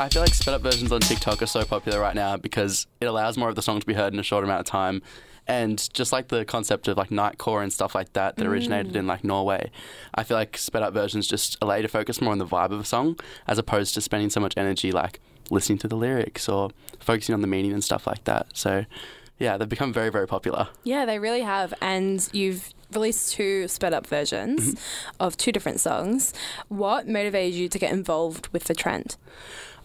I feel like sped up versions on TikTok are so popular right now because it allows more of the song to be heard in a short amount of time. And just like the concept of like nightcore and stuff like that that originated in like Norway, I feel like sped up versions just allow you to focus more on the vibe of a song as opposed to spending so much energy like listening to the lyrics or focusing on the meaning and stuff like that. So yeah, they've become very, very popular. Yeah, they really have. And you've released two sped up versions mm-hmm. of two different songs. What motivated you to get involved with the trend?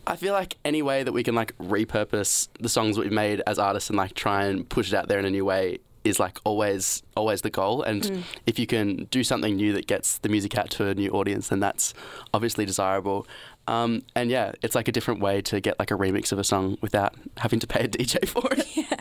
I feel like any way that we can like repurpose the songs we've made as artists and like try and push it out there in a new way is like always always the goal. And if you can do something new that gets the music out to a new audience then that's obviously desirable. Um, and yeah it's like a different way to get like a remix of a song without having to pay a dj for it. Yeah.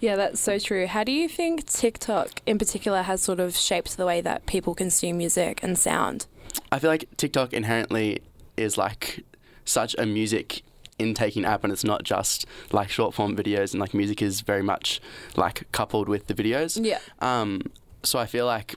Yeah, that's so true. How do you think TikTok in particular has sort of shaped the way that people consume music and sound? I feel like TikTok inherently is like such a music intaking app and it's not just like short form videos and like music is very much like coupled with the videos. Yeah. Um, so I feel like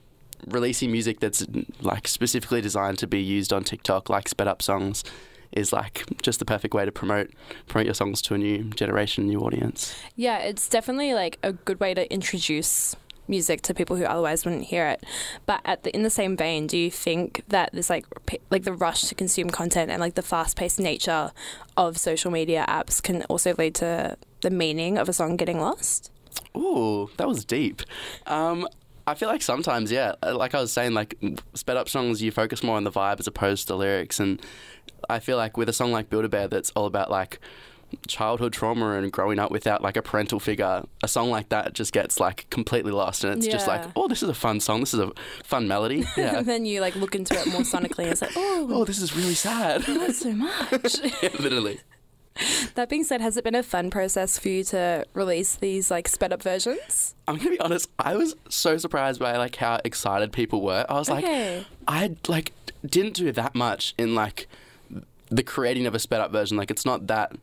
releasing music that's like specifically designed to be used on TikTok, like sped up songs, is like just the perfect way to promote promote your songs to a new generation, new audience. Yeah, it's definitely like a good way to introduce music to people who otherwise wouldn't hear it. But at the in the same vein, do you think that this like like the rush to consume content and like the fast-paced nature of social media apps can also lead to the meaning of a song getting lost? Ooh, that was deep. Um, I feel like sometimes, yeah, uh, like I was saying, like sped up songs, you focus more on the vibe as opposed to lyrics, and I feel like with a song like Build a Bear, that's all about like childhood trauma and growing up without like a parental figure, a song like that just gets like completely lost, and it's just like, oh, this is a fun song, this is a fun melody, yeah. And then you like look into it more sonically and it's like, oh, oh, this is really sad. not so much. yeah, literally. that being said, has it been a fun process for you to release these like sped up versions? I'm gonna be honest. I was so surprised by like how excited people were. I was like, Okay. I like didn't do that much in like the creating of a sped up version. Like it's not that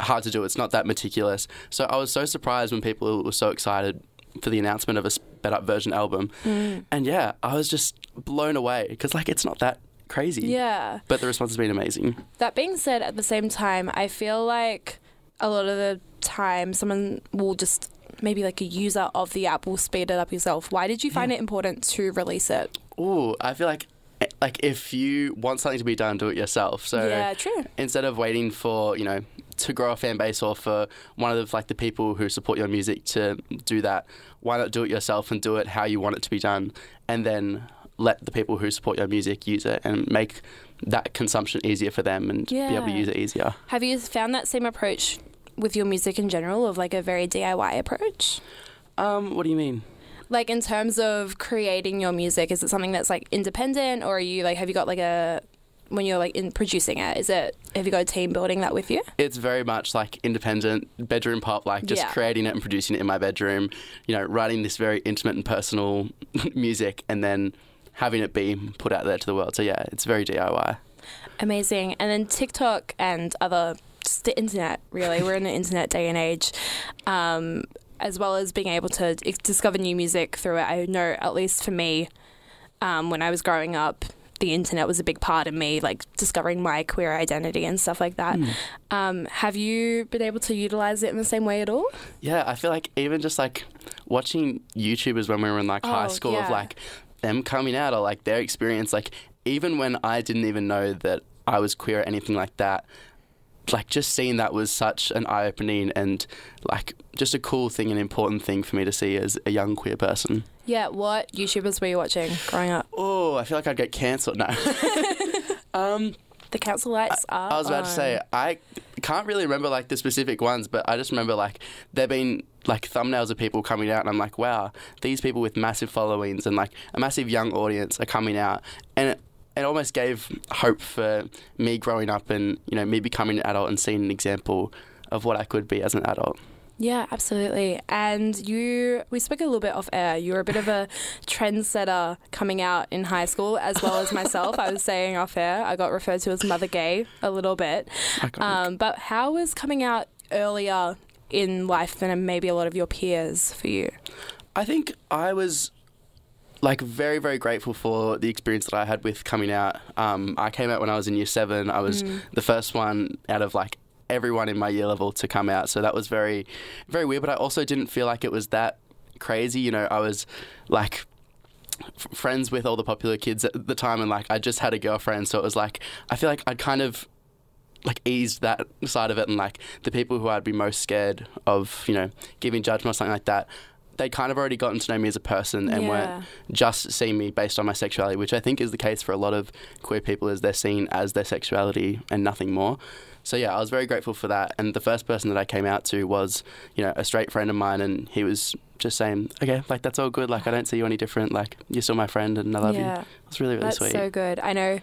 hard to do. It's not that meticulous. So I was so surprised when people were so excited for the announcement of a sped up version album. Mm. And yeah, I was just blown away because like it's not that crazy. Yeah. But the response has been amazing. That being said, at the same time, I feel like a lot of the time someone will just maybe like a user of the app will speed it up yourself. Why did you find it important to release it? Ooh, I feel like like if you want something to be done, do it yourself. So yeah, true. instead of waiting for you know to grow a fan base or for one of like the people who support your music to do that why not do it yourself and do it how you want it to be done and then let the people who support your music use it and make that consumption easier for them and be able to use it easier Have you found that same approach with your music in general of like a very DIY approach? um what do you mean Like in terms of creating your music, is it something that's like independent or are you like have you got like a when you're like in producing it, is it have you got a team building that with you? it's very much like independent bedroom pop like just Yeah. creating it and producing it in my bedroom you know writing this very intimate and personal music and then having it be put out there to the world so yeah it's very diy Amazing. And then TikTok and other, just the internet, really. We're in the internet day and age. Um, as well as being able to discover new music through it. I know, at least for me, um, when I was growing up, the internet was a big part of me, like discovering my queer identity and stuff like that. Um, have you been able to utilize it in the same way at all? Yeah, I feel like even just like watching YouTubers when we were in like high Oh, school yeah. of like them coming out or like their experience, like even when I didn't even know that I was queer or anything like that, like just seeing that was such an eye opening and like just a cool thing and important thing for me to see as a young queer person. Yeah, what YouTubers were you watching growing up? Oh, I feel like I'd get cancelled now. um, The council lights are. I was about to say I can't really remember like the specific ones, but I just remember like there being like thumbnails of people coming out, and I'm like, wow, these people with massive followings and like a massive young audience are coming out, and it, it almost gave hope for me growing up and you know me becoming an adult and seeing an example of what I could be as an adult. Yeah, absolutely. And you, we spoke a little bit off air. You were a bit of a trendsetter coming out in high school, as well as myself. I was saying off air, I got referred to as mother gay a little bit. Um, but how was coming out earlier in life than maybe a lot of your peers for you? I think I was like very very grateful for the experience that I had with coming out. Um, I came out when I was in year seven. I was Mm. the first one out of like everyone in my year level to come out, so that was very very weird. But I also didn't feel like it was that crazy. You know, I was like f- friends with all the popular kids at the time, and like I just had a girlfriend, so it was like I feel like I'd kind of like eased that side of it, and like the people who I'd be most scared of, you know, giving judgment or something like that. They kind of already gotten to know me as a person and Yeah. weren't just seeing me based on my sexuality, which I think is the case for a lot of queer people, is they're seen as their sexuality and nothing more. So yeah, I was very grateful for that. And the first person that I came out to was, you know, a straight friend of mine, and he was just saying, "Okay, like that's all good. Like I don't see you any different. Like you're still my friend, and I love you." yeah. It's really really sweet. That's sweet. so good. I know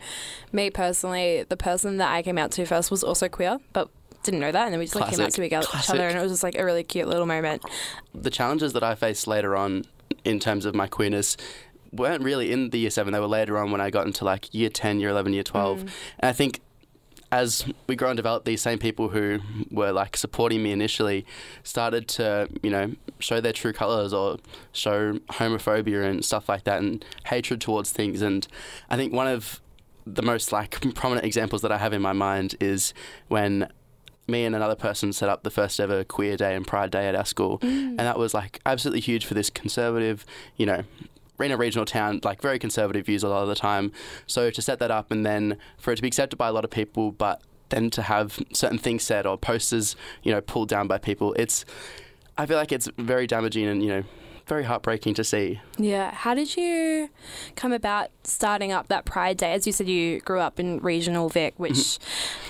me personally, the person that I came out to first was also queer, but didn't know that. And then we just like came out Classic. to each other and it was just like a really cute little moment. the challenges that I faced later on in terms of my queerness weren't really in the year seven. They were later on when I got into like year 10, year 11, year 12. Mm. And I think as we grow and develop, these same people who were like supporting me initially started to, you know, show their true colors or show homophobia and stuff like that and hatred towards things. And I think one of the most like prominent examples that I have in my mind is when me and another person set up the first ever queer day and pride day at our school Mm. and that was like absolutely huge for this conservative, you know, in a regional town, like very conservative views a lot of the time. So to set that up and then for it to be accepted by a lot of people, but then to have certain things said or posters, you know, pulled down by people, it's, I feel like it's very damaging and, you know, very heartbreaking to see. Yeah. How did you come about starting up that Pride Day? As you said, you grew up in regional Vic, which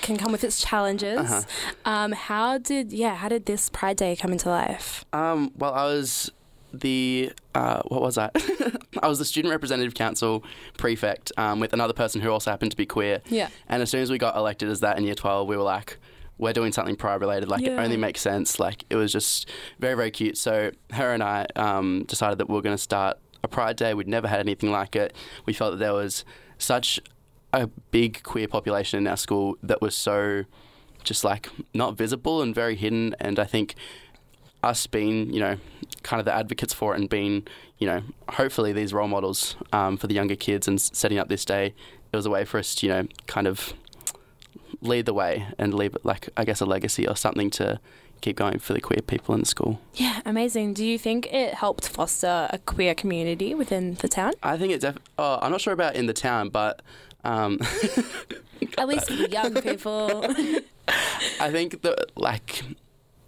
can come with its challenges. Mm-hmm. Uh-huh. Um, how did yeah? How did this Pride Day come into life? Um, well, I was the uh, what was I? I was the student representative council prefect um, with another person who also happened to be queer. Yeah. And as soon as we got elected as that in year 12, we were like, we're doing something pride related. Like, it only makes sense. Like, it was just very, very cute. So, her and I um, decided that we're going to start a pride day. We'd never had anything like it. We felt that there was such a big queer population in our school that was so just like not visible and very hidden. And I think us being, you know, kind of the advocates for it and being, you know, hopefully these role models um, for the younger kids and setting up this day, it was a way for us to, you know, kind of lead the way and leave, like, I guess, a legacy or something to keep going for the queer people in the school. Yeah, amazing. Do you think it helped foster a queer community within the town? I think it def- oh, I'm not sure about in the town, but um, At least young people. I think the like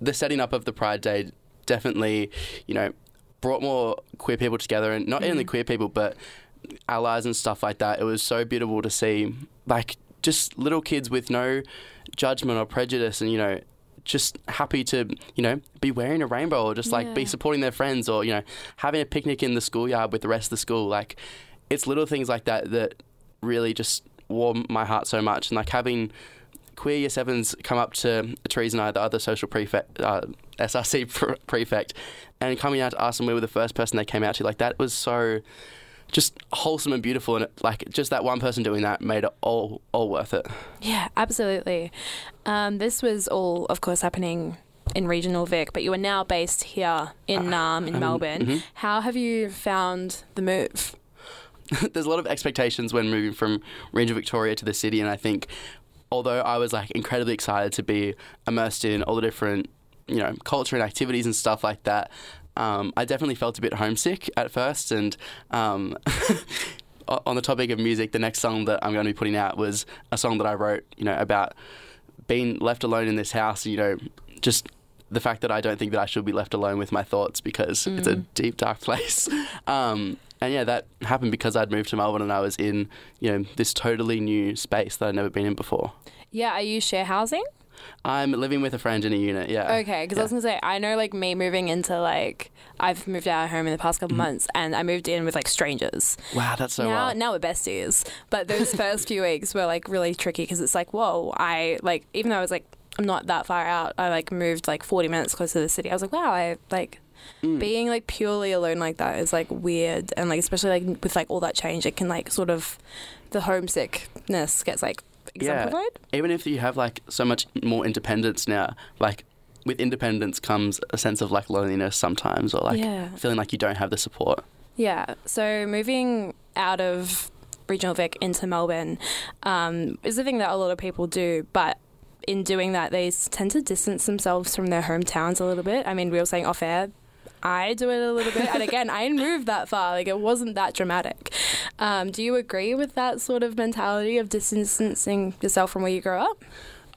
the setting up of the Pride Day definitely, you know, brought more queer people together, and not only Mhm. queer people, but allies and stuff like that. It was so beautiful to see, like just little kids with no judgment or prejudice, and you know. Just happy to, you know, be wearing a rainbow or just like be supporting their friends or, you know, having a picnic in the schoolyard with the rest of the school. Like, it's little things like that that really just warm my heart so much. And like having queer year sevens come up to Therese and I, the other social prefect, uh, SRC pre- prefect, and coming out to us, and we were the first person they came out to. Like that was so just wholesome and beautiful, and it, like just that one person doing that made it all all worth it. yeah, absolutely. Um, this was all, of course, happening in regional Vic, but you are now based here in Naarm in Um, Melbourne. mhm. How have you found the move? There's a lot of expectations when moving from Regional Victoria to the city, and I think although I was like incredibly excited to be immersed in all the different you know culture and activities and stuff like that, um, I definitely felt a bit homesick at first. And um, on the topic of music, the next song that I'm going to be putting out was a song that I wrote, you know, about being left alone in this house. You know, just the fact that I don't think that I should be left alone with my thoughts because it's a Mm. deep, dark place. Um, and yeah, that happened because I'd moved to Melbourne and I was in, you know, this totally new space that I'd never been in before. Yeah, are you share housing? I'm living with a friend in a unit. Yeah. Okay, because I was gonna say I know like me moving into like I've moved out of home in the past Mm-hmm. couple months, and I moved in with like strangers. Wow, that's so now wild. now we're besties, but those first few weeks were like really tricky because it's like whoa, I like even though I was like I'm not that far out, I like moved like 40 minutes closer to the city. I was like wow, I like Mm. being like purely alone like that is like weird, and like especially like with like all that change, it can like sort of the homesickness gets like Yeah. exemplified. Even if you have like so much more independence now, like with independence comes a sense of like loneliness sometimes or like yeah. feeling like you don't have the support. Yeah. So moving out of regional Vic into Melbourne um, is the thing that a lot of people do, but in doing that, they tend to distance themselves from their hometowns a little bit. I mean, we were saying off air. I do it a little bit, and again, I didn't move that far. Like it wasn't that dramatic. Um, do you agree with that sort of mentality of distancing yourself from where you grew up?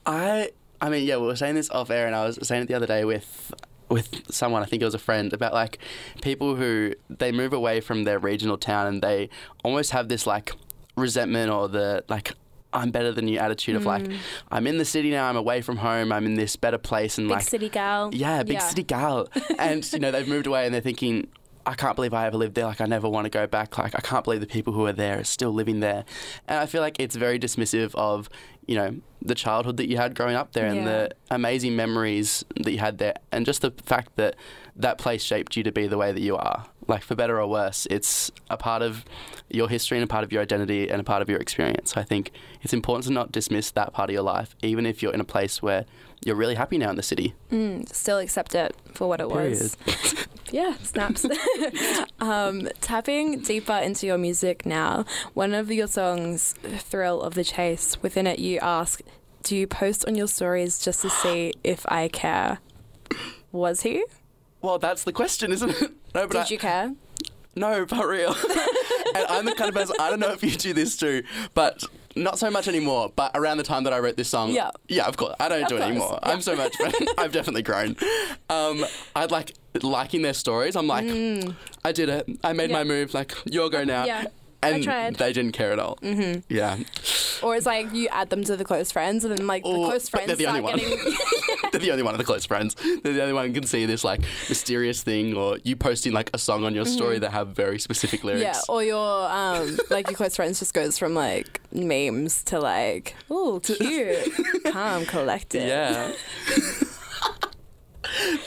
I I mean, yeah, we were saying this off air, and I was saying it the other day with with someone. I think it was a friend about like people who they move away from their regional town and they almost have this like resentment or the like. I'm better than you attitude of like mm. I'm in the city now. I'm away from home. I'm in this better place and like Big like city gal. yeah, big city gal. and you know they've moved away and they're thinking, I can't believe I ever lived there. Like I never want to go back. Like I can't believe the people who are there are still living there. And I feel like it's very dismissive of you know the childhood that you had growing up there and the amazing memories that you had there, and just the fact that that place shaped you to be the way that you are. Like for better or worse, it's a part of your history and a part of your identity and a part of your experience. I think it's important to not dismiss that part of your life, even if you're in a place where you're really happy now in the city. Mm, still accept it for what it was. Yeah, snaps. um, tapping deeper into your music now, one of your songs, Thrill of the Chase, within it you ask, Do you post on your stories just to see if I care? Was he? Well, that's the question, isn't it? No, but Did I, you care? no, for real. and I'm the kind of person. I don't know if you do this too, but not so much anymore. But around the time that I wrote this song, Yeah. yeah, of course, I don't Of do it course, anymore. I'm so much. I've definitely grown. Um, I'd like liking their stories. I'm like, I did it. I made Mm. Yeah. my move. Like, your go now. Yeah, And they didn't care at all. Mm-hmm. Yeah, Or it's like you add them to the close friends, and then like the close friends the start only one. getting. they're the only one of the close friends. They're the only one who can see this like mysterious thing, or you posting like a song on your story that have very specific lyrics. Mm-hmm. Yeah, or your um, like your close friends just goes from like memes to like, oh, cute, calm, collected. Yeah.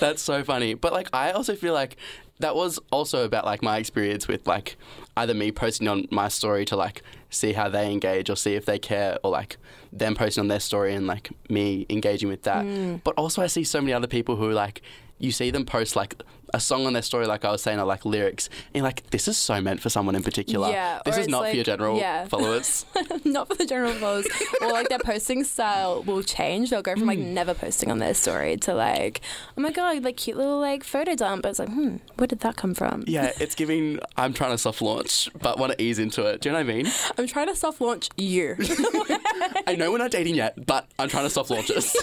That's so funny. But like I also feel like that was also about like my experience with like either me posting on my story to like see how they engage or see if they care or like them posting on their story and like me engaging with that. Mm. But also I see so many other people who like you see them post like a song on their story like I was saying or like lyrics and you're like this is so meant for someone in particular. Yeah, This is not like- for your general yeah. followers. not for the general followers. or like their posting style will change. They'll go from like Hmm. never posting on their story to like, oh my god, like cute little like photo dump. But it's like, hmm, where did that come from? yeah, it's giving I'm trying to soft launch but want to ease into it. Do you know what I mean? I'm trying to soft launch you. I know we're not dating yet, but I'm trying to soft launch us.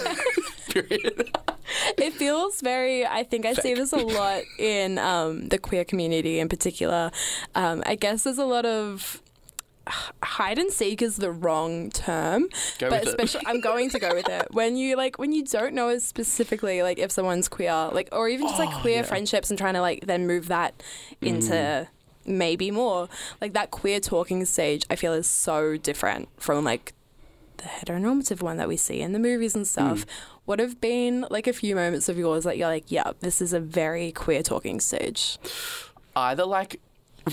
Period. it feels very i think i see this a lot in um, the queer community in particular um, i guess there's a lot of hide and seek is the wrong term Go but with it. especially i'm going to go with it when you like when you don't know as specifically like if someone's queer like or even just like Oh, queer yeah. Mm. friendships and trying to like then move that into maybe more like that queer talking stage i feel is so different from like the heteronormative one that we see in the movies and stuff. Mm. What have been like a few moments of yours that you're like, yeah, this is a very queer talking stage? Either like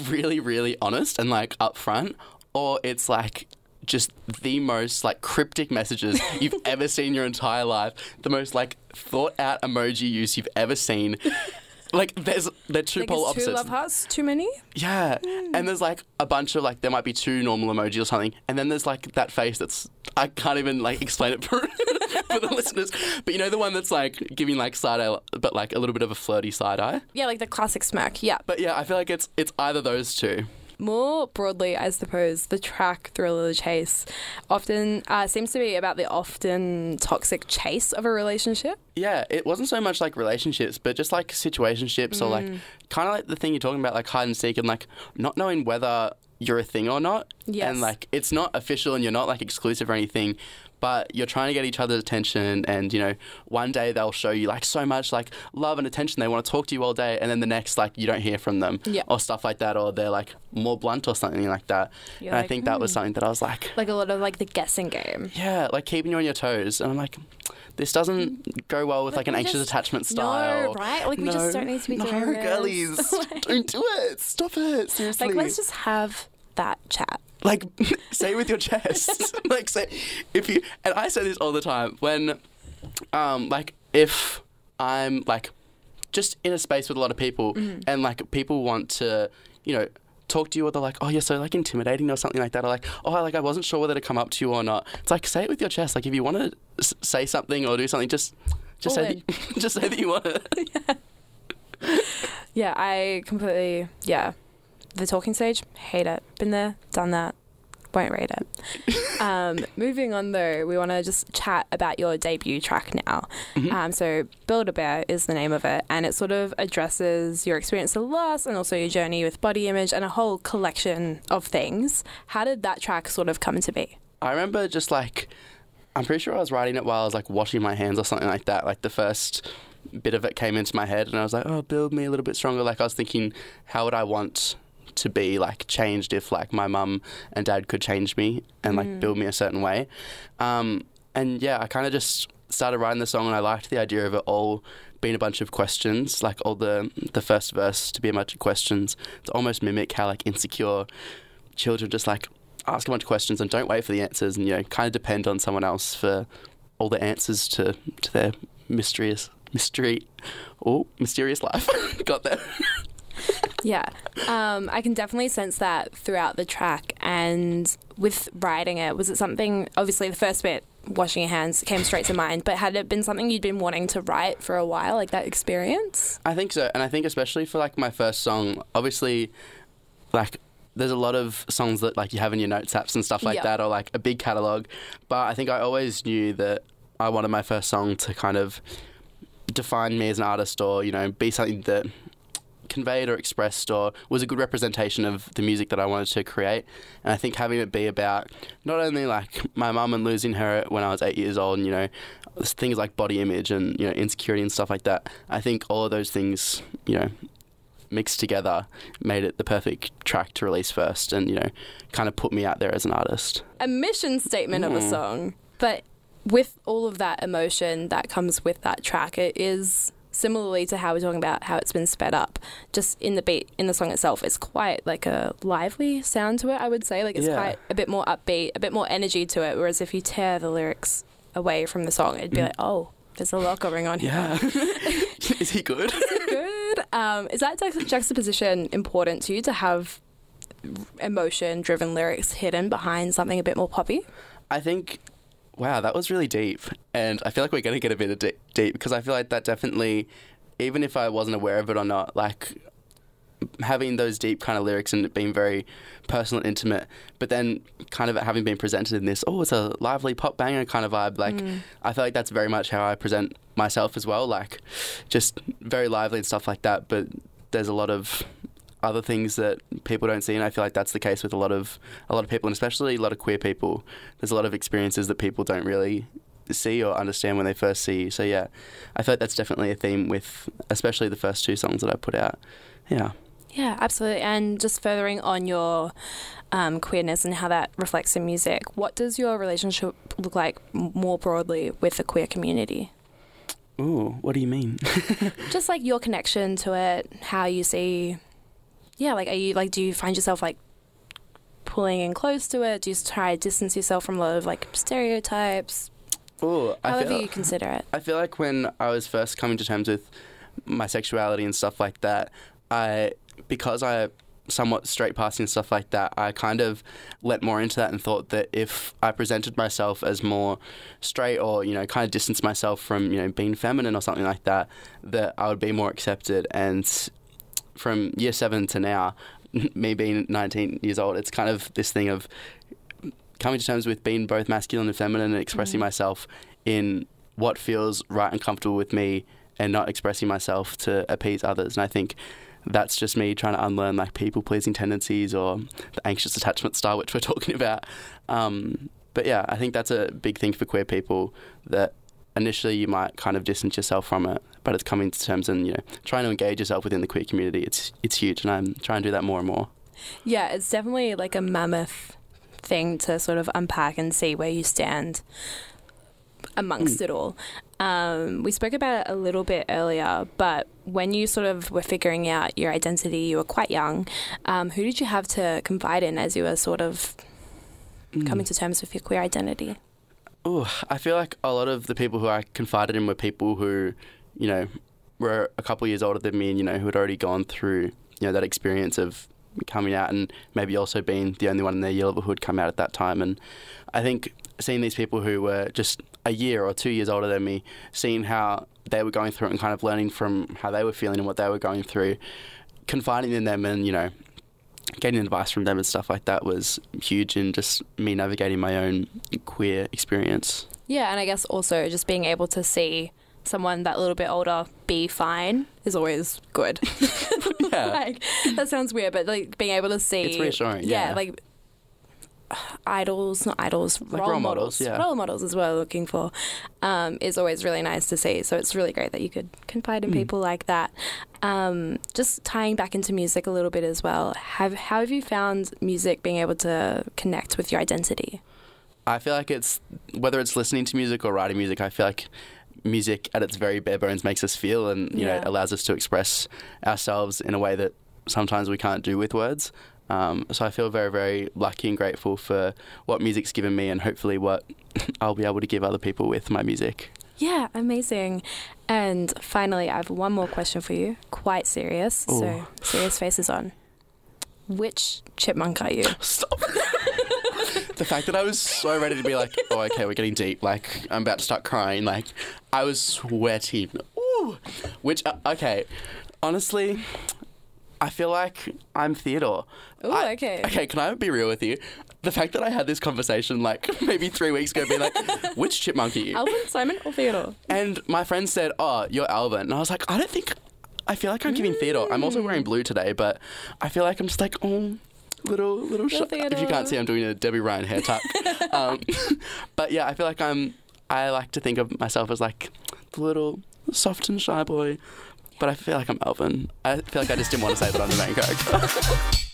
really, really honest and like upfront, or it's like just the most like cryptic messages you've ever seen in your entire life. The most like thought out emoji use you've ever seen. Like there's they're two Like, polar is two opposites. love hearts too many? Yeah. Hmm. And there's like a bunch of like there might be two normal emojis or something, and then there's like that face that's I can't even like explain it for, for the listeners. But you know the one that's like giving like side eye, but like a little bit of a flirty side eye. Yeah, like the classic smirk. Yeah. But yeah, I feel like it's it's either those two. More broadly, I suppose, the track Thrill of the Chase often uh, seems to be about the often toxic chase of a relationship. Yeah, it wasn't so much like relationships, but just like situationships or like kind of like the thing you're talking about, like hide and seek and like not knowing whether you're a thing or not. Yes. And like it's not official and you're not like exclusive or anything, but you're trying to get each other's attention and you know, one day they'll show you like so much like love and attention. They want to talk to you all day and then the next like you don't hear from them Yeah. or stuff like that or they're like more blunt or something like that. You're and I like, think that was "Hmm." something that I was like Like a lot of like the guessing game. yeah, like keeping you on your toes. And I'm like, this doesn't go well with like, Like, an anxious just- attachment No, style. right? Like, we just don't need to be no, doing this. girlies, don't do it. Stop it. Seriously. Like, let's just have that chat. like say it with your chest. like say if you and I say this all the time when um like if I'm like just in a space with a lot of people Mm-hmm. and like people want to you know, talk to you or they're like, oh, you're so like intimidating or something like that, or like, oh, like I wasn't sure whether to come up to you or not. It's like say it with your chest. Like if you want to s- say something or do something, just just All say that, just say that you want it. Yeah, I completely yeah. The talking stage, hate it. Been there, done that. Won't rate it. um, moving on though, we want to just chat about your debut track now. Mhm. Um, so Build a Bear is the name of it, and it sort of addresses your experience of loss and also your journey with body image and a whole collection of things. How did that track sort of come to be? I remember just like, I'm pretty sure I was writing it while I was like washing my hands or something like that. Like the first bit of it came into my head, and I was like, oh, build me a little bit stronger. Like I was thinking, how would I want to be like changed if like my mum and dad could change me and like Mm. build me a certain way. Um, and yeah, I kind of just started writing the song, and I liked the idea of it all being a bunch of questions, like all the the first verse to be a bunch of questions to almost mimic how like insecure children just like ask a bunch of questions and don't wait for the answers, and you know, kind of depend on someone else for all the answers to to their mysterious mystery or mysterious life. Got there. Yeah, um, I can definitely sense that throughout the track. And with writing it, was it something? Obviously, the first bit, washing your hands, came straight to mind. But had it been something you'd been wanting to write for a while, like that experience? I think so, and I think especially for like my first song, obviously, like there's a lot of songs that like you have in your notes apps and stuff like Yeah. that, or like a big catalog. But I think I always knew that I wanted my first song to kind of define me as an artist, or you know, be something that conveyed or expressed or was a good representation of the music that I wanted to create. And I think having it be about not only like my mum and losing her when I was eight years old, and you know, things like body image and you know insecurity and stuff like that. I think all of those things, you know, mixed together made it the perfect track to release first, and you know, kind of put me out there as an artist. A mission statement of a Mm. song. But with all of that emotion that comes with that track, it is similarly to how we're talking about how it's been sped up. Just in the beat, in the song itself, it's quite like a lively sound to it, I would say. Like it's Yeah. quite a bit more upbeat, a bit more energy to it. Whereas if you tear the lyrics away from the song, it'd be Mm. like, oh, there's a lot going on here. Yeah, is he good? Good. Um, is that juxtaposition important to you to have emotion driven lyrics hidden behind something a bit more poppy? I think, wow, that was really deep. And I feel like we're going to get a bit of deep, deep because I feel like that definitely, even if I wasn't aware of it or not, like having those deep kind of lyrics and it being very personal and intimate, but then kind of having been presented in this, oh, it's a lively pop banger kind of vibe. Like, Mm. I feel like that's very much how I present myself as well. Like, just very lively and stuff like that. But there's a lot of other things that people don't see, and I feel like that's the case with a lot of a lot of people, and especially a lot of queer people. There's a lot of experiences that people don't really see or understand when they first see you. So yeah, I feel like that's definitely a theme with, especially the first two songs that I put out. Yeah. Yeah, absolutely. And just furthering on your um, queerness and how that reflects in music, what does your relationship look like more broadly with the queer community? Ooh, what do you mean? just like your connection to it, how you see, yeah, like are you like, do you find yourself like pulling in close to it? Do you try to distance yourself from a lot of like stereotypes? Ooh, I However feel, you consider it. I feel like when I was first coming to terms with my sexuality and stuff like that, I because I somewhat straight passing and stuff like that, I kind of let more into that and thought that if I presented myself as more straight or, you know, kind of distanced myself from, you know, being feminine or something like that, that I would be more accepted. And from year seven to now, me being 19 years old, it's kind of this thing of coming to terms with being both masculine and feminine and expressing Mhm. myself in what feels right and comfortable with me and not expressing myself to appease others. And I think that's just me trying to unlearn like people pleasing tendencies or the anxious attachment style, which we're talking about. Um, but yeah, I think that's a big thing for queer people that initially you might kind of distance yourself from it, but it's coming to terms and you know trying to engage yourself within the queer community. It's it's huge, and I'm trying to do that more and more. Yeah, it's definitely like a mammoth thing to sort of unpack and see where you stand amongst it all. Um, we spoke about it a little bit earlier, but when you sort of were figuring out your identity, you were quite young. Um, who did you have to confide in as you were sort of coming to terms with your queer identity? Oh, I feel like a lot of the people who I confided in were people who, you know, were a couple years older than me and, you know, who had already gone through, you know, that experience of coming out, and maybe also being the only one in their year level who had come out at that time. And I think seeing these people who were just a year or two years older than me, seeing how they were going through it and kind of learning from how they were feeling and what they were going through, confiding in them and you know getting advice from them and stuff like that was huge in just me navigating my own queer experience. Yeah, and I guess also just being able to see someone that little bit older be fine is always good. Yeah. like that sounds weird, but like being able to see It's reassuring, yeah. like idols, not idols, Like role, role models. models, yeah. Role models is what I'm looking for. Um, is always really nice to see. So it's really great that you could confide in Mm. people like that. Um, just tying back into music a little bit as well. Have how have you found music being able to connect with your identity? I feel like it's whether it's listening to music or writing music. I feel like music at its very bare bones makes us feel, and you Yeah. know allows us to express ourselves in a way that sometimes we can't do with words. Um, so I feel very, very lucky and grateful for what music's given me, and hopefully what I'll be able to give other people with my music. Yeah, amazing. And finally, I have one more question for you. Quite serious. So serious faces on. Which chipmunk are you? Stop. the fact that I was so ready to be like, oh, okay, we're getting deep. Like, I'm about to start crying. Like, I was sweating. Ooh. Which, uh, okay, honestly, I feel like I'm Theodore. Ooh, I- okay. Okay, can I be real with you? The fact that I had this conversation like maybe three weeks ago, being like, which chipmunk are you? Alvin, Simon, or Theodore? And my friend said, "Oh, you're Alvin," and I was like, "I don't think." I feel like I'm giving Theodore. I'm also wearing blue today, but I feel like I'm just like, oh, little little. Sh-. If you can't see, I'm doing a Debby Ryan hair tuck. um, but yeah, I feel like I'm. I like to think of myself as like the little soft and shy boy, but I feel like I'm Alvin. I feel like I just didn't want to say that I'm the main character.